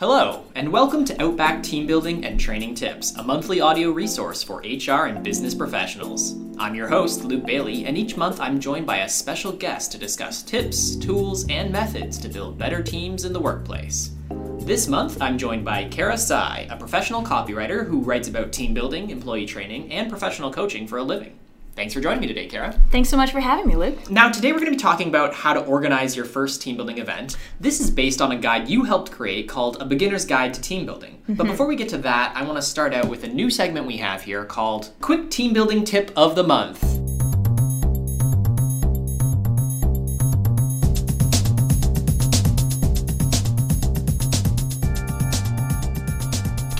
Hello, and welcome to Outback Team Building and Training Tips, a monthly audio resource for HR and business professionals. I'm your host, Luke Bailey, and each month I'm joined by a special guest to discuss tips, tools, and methods to build better teams in the workplace. This month, I'm joined by Kara Sai, a professional copywriter who writes about team building, employee training, and professional coaching for a living. Thanks for joining me today, Kara. Thanks so much for having me, Luke. Now, today we're going to be talking about how to organize your first team building event. This is based on a guide you helped create called A Beginner's Guide to Team Building. Mm-hmm. But before we get to that, I want to start out with a new segment we have here called Quick Team Building Tip of the Month.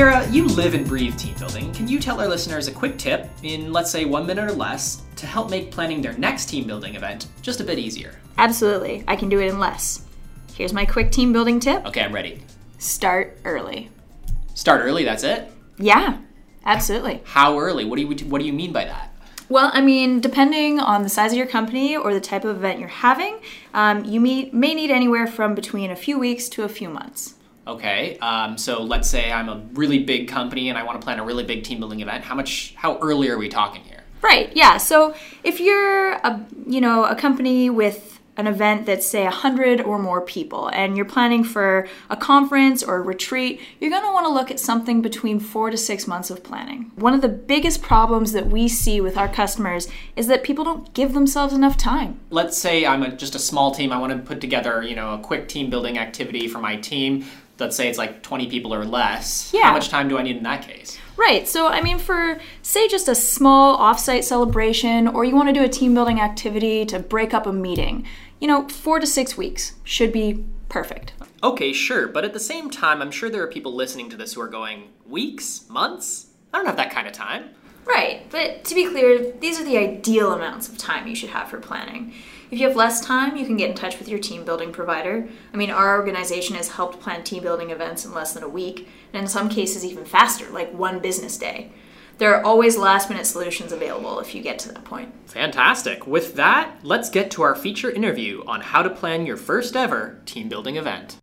Kara, you live and breathe team building. Can you tell our listeners a quick tip in, let's say, one minute or less to help make planning their next team building event just a bit easier? Absolutely. I can do it in less. Here's my quick team building tip Okay, I'm ready. start early. Start early, that's it? Yeah, absolutely. How early? What do you what do you mean by that? Well, I mean, depending on the size of your company or the type of event you're having, um, you may, may need anywhere from between a few weeks to a few months. Okay, um, so let's say I'm a really big company and I want to plan a really big team building event. How much? How early are we talking here? Right. Yeah. So if you're a you know a company with an event that's say 100 or more people and you're planning for a conference or a retreat you're going to want to look at something between 4 to 6 months of planning one of the biggest problems that we see with our customers is that people don't give themselves enough time Let's say I'm a, just a small team. I want to put together, you know, a quick team building activity for my team. Let's say it's like 20 people or less. Yeah. How much time do I need in that case? Right. So, I mean, for say just a small offsite celebration, or you want to do a team building activity to break up a meeting, you know, four to six weeks should be perfect. Okay, sure, but at the same time, I'm sure there are people listening to this who are going, weeks? Months? I don't have that kind of time. Right, but to be clear, these are the ideal amounts of time you should have for planning. If you have less time, you can get in touch with your team building provider. I mean, our organization has helped plan team building events in less than a week, and in some cases, even faster, like one business day. There are always last minute solutions available if you get to that point. Fantastic. With that, let's get to our feature interview on how to plan your first ever team building event.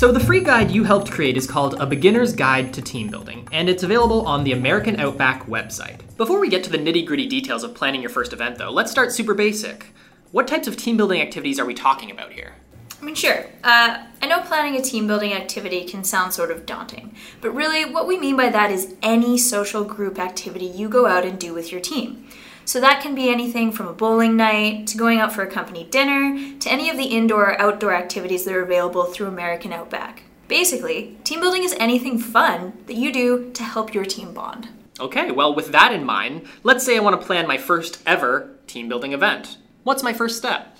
So, the free guide you helped create is called A Beginner's Guide to Team Building, and it's available on the American Outback website. Before we get to the nitty gritty details of planning your first event, though, let's start super basic. What types of team building activities are we talking about here? I mean, sure. Uh, I know planning a team building activity can sound sort of daunting, but really what we mean by that is any social group activity you go out and do with your team. So that can be anything from a bowling night to going out for a company dinner to any of the indoor or outdoor activities that are available through American Outback. Basically, team building is anything fun that you do to help your team bond. Okay, well, with that in mind, let's say I want to plan my first ever team building event. What's my first step?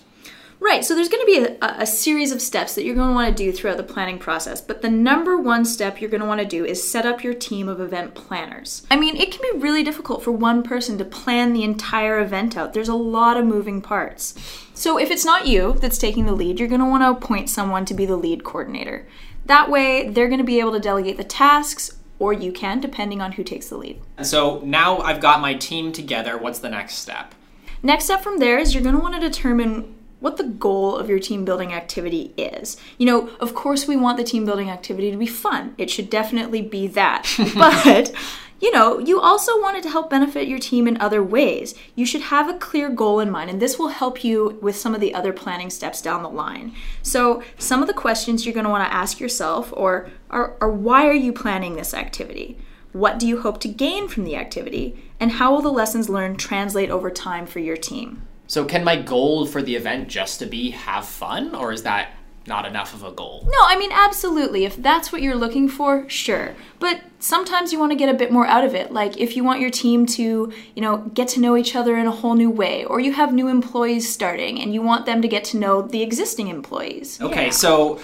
Right, so there's going to be a, a, series of steps that you're going to want to do throughout the planning process, but the number one step you're going to want to do is set up your team of event planners. I mean, it can be really difficult for one person to plan the entire event out, there's a lot of moving parts. So if it's not you that's taking the lead, you're going to want to appoint someone to be the lead coordinator. That way, they're going to be able to delegate the tasks, or you can, depending on who takes the lead. So now I've got my team together. What's the next step? Next step from there is you're going to want to determine what the goal of your team building activity is. You know, of course, we want the team building activity to be fun. It should definitely be that. but, you know, you also want it to help benefit your team in other ways. You should have a clear goal in mind, and this will help you with some of the other planning steps down the line. So, some of the questions you're going to want to ask yourself or are, are why are you planning this activity? What do you hope to gain from the activity? And how will the lessons learned translate over time for your team? So, can my goal for the event just to be have fun, or is that not enough of a goal? No, I mean, absolutely. If that's what you're looking for, sure. But sometimes you want to get a bit more out of it. Like if you want your team to, you know, get to know each other in a whole new way, or you have new employees starting and you want them to get to know the existing employees. Okay, Yeah. so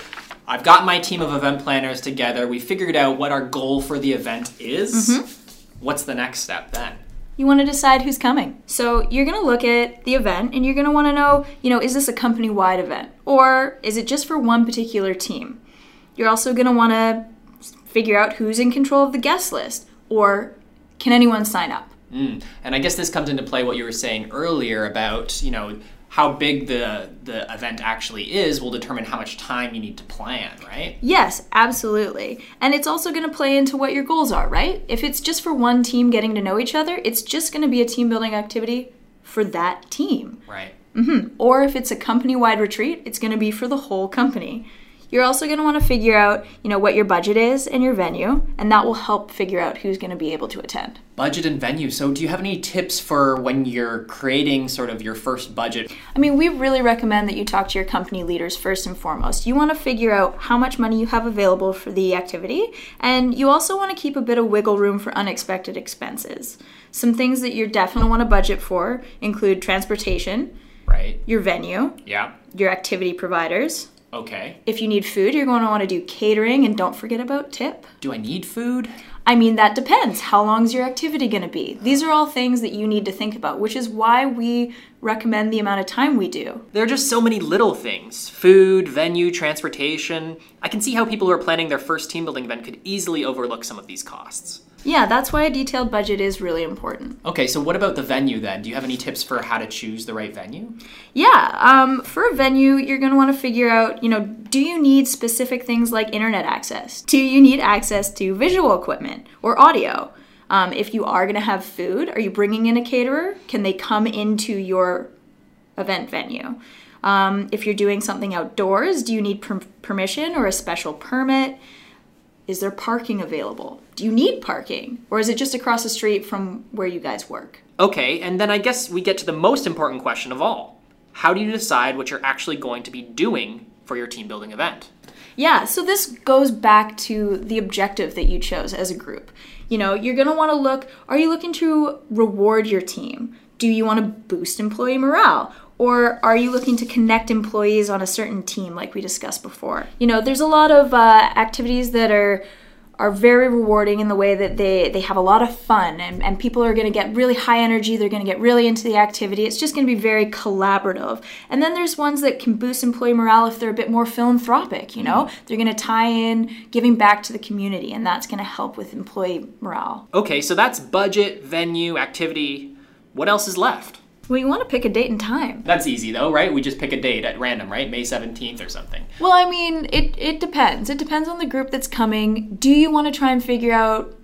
I've got my team of event planners together. We figured out what our goal for the event is. Mm-hmm. What's the next step then? You want to decide who's coming. So you're going to look at the event and you're going to want to know, you know, is this a company wide event or is it just for one particular team? You're also going to want to figure out who's in control of the guest list, or can anyone sign up? Mm. And I guess this comes into play what you were saying earlier about, you know, how big the the event actually is will determine how much time you need to plan, right? Yes, absolutely. And it's also going to play into what your goals are, right? If it's just for one team getting to know each other, it's just going to be a team building activity for that team. Right. Mm-hmm. Or if it's a company wide retreat, it's going to be for the whole company. You're also going to want to figure out, you know, what your budget is and your venue, and that will help figure out who's going to be able to attend. Budget and venue. So, do you have any tips for when you're creating sort of your first budget? I mean, we really recommend that you talk to your company leaders first and foremost. You want to figure out how much money you have available for the activity, and you also want to keep a bit of wiggle room for unexpected expenses. Some things that you definitely want to budget for include transportation, right? Your venue, yeah, your activity providers, Okay. If you need food, you're going to want to do catering and don't forget about tip. Do I need food? I mean, that depends. How long is your activity going to be? These are all things that you need to think about, which is why we recommend the amount of time we do. There are just so many little things food, venue, transportation. I can see how people who are planning their first team building event could easily overlook some of these costs. Yeah, that's why a detailed budget is really important. Okay, so what about the venue then? Do you have any tips for how to choose the right venue? Yeah, um, for a venue, you're going to want to figure out, you know, do you need specific things like internet access? Do you need access to visual equipment or audio? Um, if you are going to have food, are you bringing in a caterer? Can they come into your event venue? Um, if you're doing something outdoors, do you need per- permission or a special permit? Is there parking available? Do you need parking? Or is it just across the street from where you guys work? Okay, and then I guess we get to the most important question of all. How do you decide what you're actually going to be doing for your team building event? Yeah, so this goes back to the objective that you chose as a group. You know, you're going to want to look are you looking to reward your team? Do you want to boost employee morale? Or are you looking to connect employees on a certain team, like we discussed before? You know, there's a lot of uh, activities that are are very rewarding in the way that they, they have a lot of fun and, and people are going to get really high energy they're going to get really into the activity it's just going to be very collaborative and then there's ones that can boost employee morale if they're a bit more philanthropic you know mm-hmm. they're going to tie in giving back to the community and that's going to help with employee morale okay so that's budget venue activity what else is left well, you want to pick a date and time. That's easy though, right? We just pick a date at random, right? May 17th or something. Well, I mean, it, it depends. It depends on the group that's coming. Do you want to try and figure out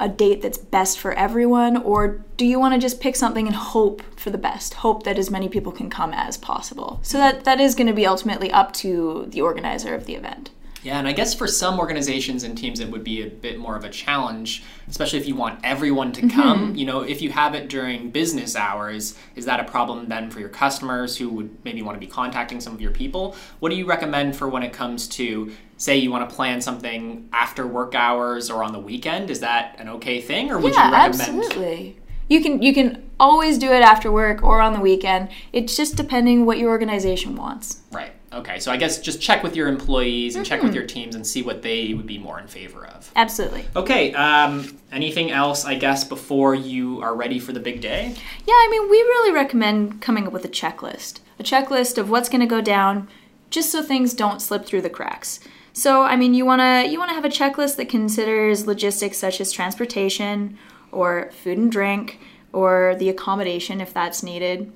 a date that's best for everyone, or do you want to just pick something and hope for the best? Hope that as many people can come as possible. So that, that is going to be ultimately up to the organizer of the event. Yeah, and I guess for some organizations and teams, it would be a bit more of a challenge, especially if you want everyone to come. Mm-hmm. You know, if you have it during business hours, is that a problem then for your customers who would maybe want to be contacting some of your people? What do you recommend for when it comes to, say, you want to plan something after work hours or on the weekend? Is that an okay thing, or would yeah, you recommend? absolutely. You can you can always do it after work or on the weekend. It's just depending what your organization wants. Right. Okay, so I guess just check with your employees and mm-hmm. check with mm-hmm. your teams and see what they would be more in favor of. Absolutely. Okay, um, anything else, I guess, before you are ready for the big day? Yeah, I mean, we really recommend coming up with a checklist. A checklist of what's going to go down just so things don't slip through the cracks. So, I mean, you want to you want to have a checklist that considers logistics such as transportation or food and drink or the accommodation if that's needed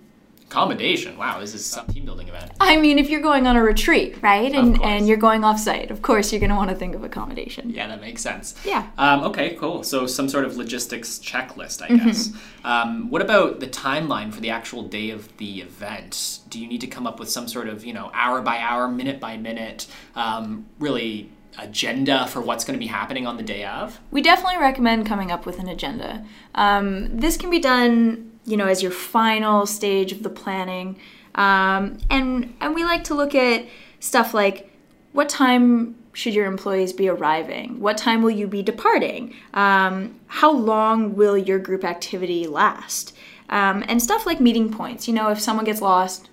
accommodation. Wow, this is some team building event. I mean, if you're going on a retreat, right, and and you're going off site, of course you're going to want to think of accommodation. Yeah, that makes sense. Yeah. Um, okay, cool. So some sort of logistics checklist, I mm-hmm. guess. Um, what about the timeline for the actual day of the event? Do you need to come up with some sort of you know hour by hour, minute by minute, um, really? agenda for what's going to be happening on the day of? We definitely recommend coming up with an agenda. Um, this can be done you know, as your final stage of the planning. Um, and and we like to look at stuff like what time should your employees be arriving? What time will you be departing? Um, how long will your group activity last? Um, and stuff like meeting points. You know, if someone gets lost,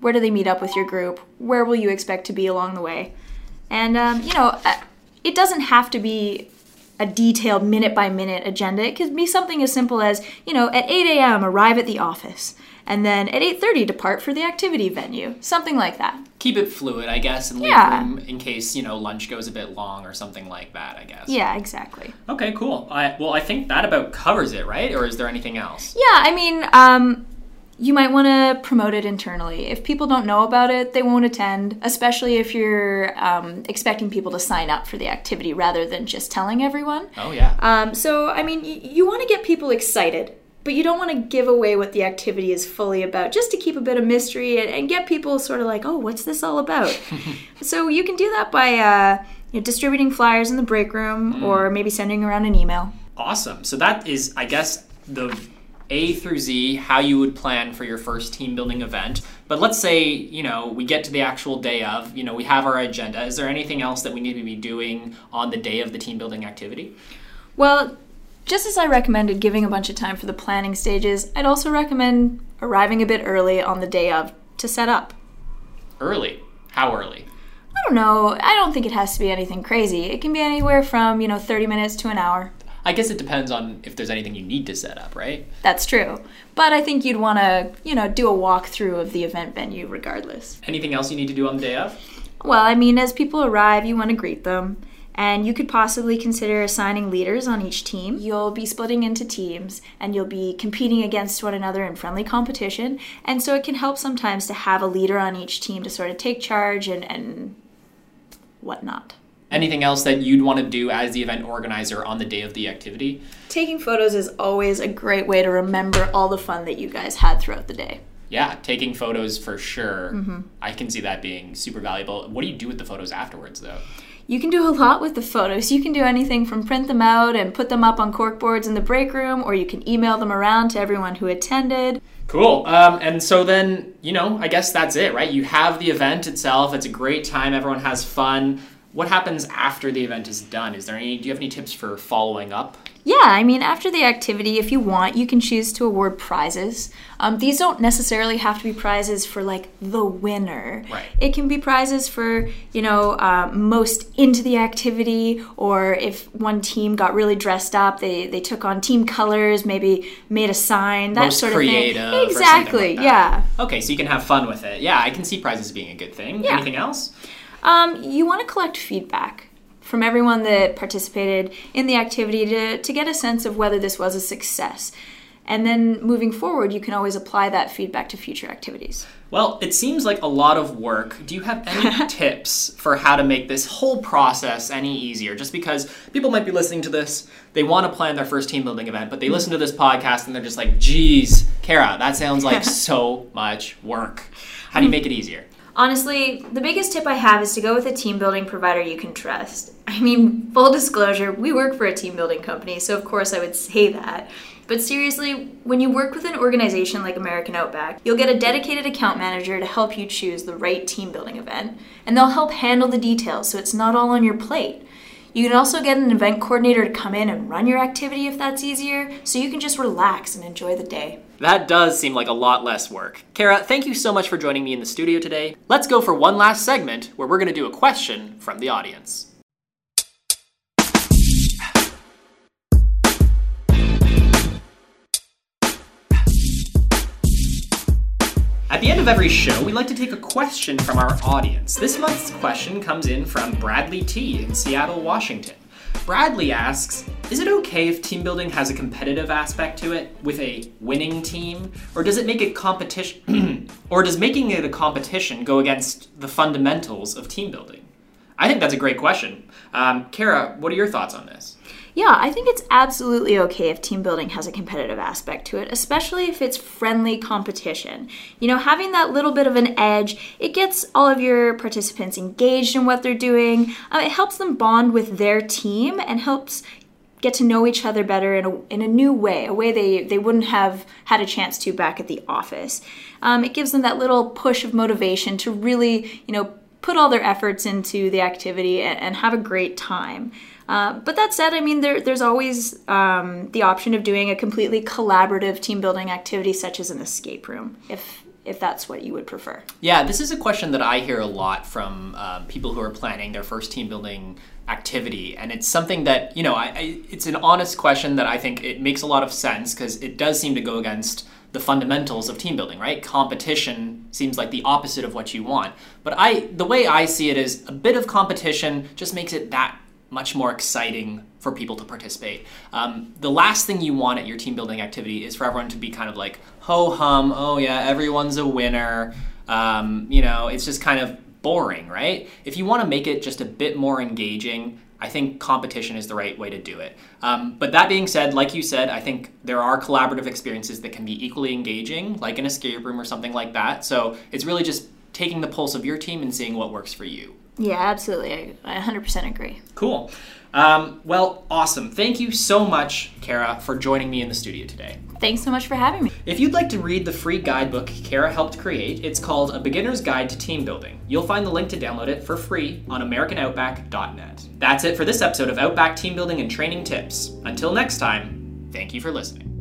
where do they meet up with your group? Where will you expect to be along the way? And um, you know, uh, it doesn't have to be a detailed minute by minute agenda. It could be something as simple as, you know, at 8 a.m. arrive at the office and then at 8.30 depart for the activity venue something like that keep it fluid i guess and leave Yeah. room in case you know lunch goes a bit long or something like that i guess yeah exactly okay cool I, well i think that about covers it right or is there anything else yeah i mean um, you might want to promote it internally if people don't know about it they won't attend especially if you're um, expecting people to sign up for the activity rather than just telling everyone oh yeah Um, so, I mean, y- you want to get people excited, but you don't want to give away what the activity is fully about, just to keep a bit of mystery and, and get people sort of like, oh, what's this all about? so, you can do that by uh, you know, distributing flyers in the break room or maybe sending around an email. Awesome. So that is, I guess, the A through Z, how you would plan for your first team building event. But let's say, you know, we get to the actual day of, you know, we have our agenda. Is there anything else that we need to be doing on the day of the team building activity? Well, just as I recommended giving a bunch of time for the planning stages, I'd also recommend arriving a bit early on the day of to set up. Early. How early? I don't know. I don't think it has to be anything crazy. It can be anywhere from, you know, 30 minutes to an hour. I guess it depends on if there's anything you need to set up, right? That's true. But I think you'd want to, you know, do a walkthrough of the event venue regardless. Anything else you need to do on the day of? Well, I mean, as people arrive, you want to greet them. And you could possibly consider assigning leaders on each team. You'll be splitting into teams and you'll be competing against one another in friendly competition. And so it can help sometimes to have a leader on each team to sort of take charge and, and whatnot. Anything else that you'd want to do as the event organizer on the day of the activity? Taking photos is always a great way to remember all the fun that you guys had throughout the day. Yeah, taking photos for sure. Mm-hmm. I can see that being super valuable. What do you do with the photos afterwards, though? You can do a lot with the photos. You can do anything from print them out and put them up on corkboards in the break room, or you can email them around to everyone who attended. Cool. Um, and so then, you know, I guess that's it, right? You have the event itself. It's a great time. Everyone has fun. What happens after the event is done? Is there any? Do you have any tips for following up? Yeah, I mean, after the activity, if you want, you can choose to award prizes. Um, these don't necessarily have to be prizes for like the winner. Right. It can be prizes for, you know, uh, most into the activity, or if one team got really dressed up, they, they took on team colors, maybe made a sign, that Most sort creative. of thing. Exactly, like yeah. Okay, so you can have fun with it. Yeah, I can see prizes being a good thing. Yeah. Anything else? Um, you want to collect feedback from everyone that participated in the activity to, to get a sense of whether this was a success. And then moving forward, you can always apply that feedback to future activities. Well, it seems like a lot of work. Do you have any tips for how to make this whole process any easier? Just because people might be listening to this, they want to plan their first team building event, but they listen to this podcast and they're just like, geez, Kara, that sounds like so much work. How do you make it easier? Honestly, the biggest tip I have is to go with a team building provider you can trust. I mean, full disclosure, we work for a team building company, so of course I would say that. But seriously, when you work with an organization like American Outback, you'll get a dedicated account manager to help you choose the right team building event, and they'll help handle the details so it's not all on your plate. You can also get an event coordinator to come in and run your activity if that's easier, so you can just relax and enjoy the day. That does seem like a lot less work. Kara, thank you so much for joining me in the studio today. Let's go for one last segment where we're going to do a question from the audience. At the end of every show, we like to take a question from our audience. This month's question comes in from Bradley T. in Seattle, Washington. Bradley asks Is it okay if team building has a competitive aspect to it with a winning team? Or does it make it competition? or does making it a competition go against the fundamentals of team building? I think that's a great question. Um, Kara, what are your thoughts on this? Yeah, I think it's absolutely okay if team building has a competitive aspect to it, especially if it's friendly competition. You know, having that little bit of an edge, it gets all of your participants engaged in what they're doing. Uh, it helps them bond with their team and helps get to know each other better in a, in a new way, a way they, they wouldn't have had a chance to back at the office. Um, it gives them that little push of motivation to really, you know, put all their efforts into the activity and, and have a great time. Uh, but that said, I mean, there, there's always um, the option of doing a completely collaborative team building activity, such as an escape room, if if that's what you would prefer. Yeah, this is a question that I hear a lot from um, people who are planning their first team building activity. And it's something that you know I, I, it's an honest question that i think it makes a lot of sense because it does seem to go against the fundamentals of team building right? Competition seems like the opposite of what you want. But i the way i see it is a bit of competition just makes it that much more exciting for people to participate. Um, the last thing you want at your team building activity is for everyone to be kind of like ho hum, oh yeah, everyone's a winner. Um, you know, it's just kind of boring, right? If you want to make it just a bit more engaging, I think competition is the right way to do it. Um, but that being said, like you said, I think there are collaborative experiences that can be equally engaging, like an escape room or something like that. So it's really just taking the pulse of your team and seeing what works for you. Yeah, absolutely. I, 100% agree. Cool. Um, well, awesome. Thank you so much, Kara, for joining me in the studio today. Thanks so much for having me. If you'd like to read the free guidebook Kara helped create, it's called A Beginner's Guide to Team Building. You'll find the link to download it for free on AmericanOutback.net. That's it for this episode of Outback Team Building and Training Tips. Until next time, thank you for listening.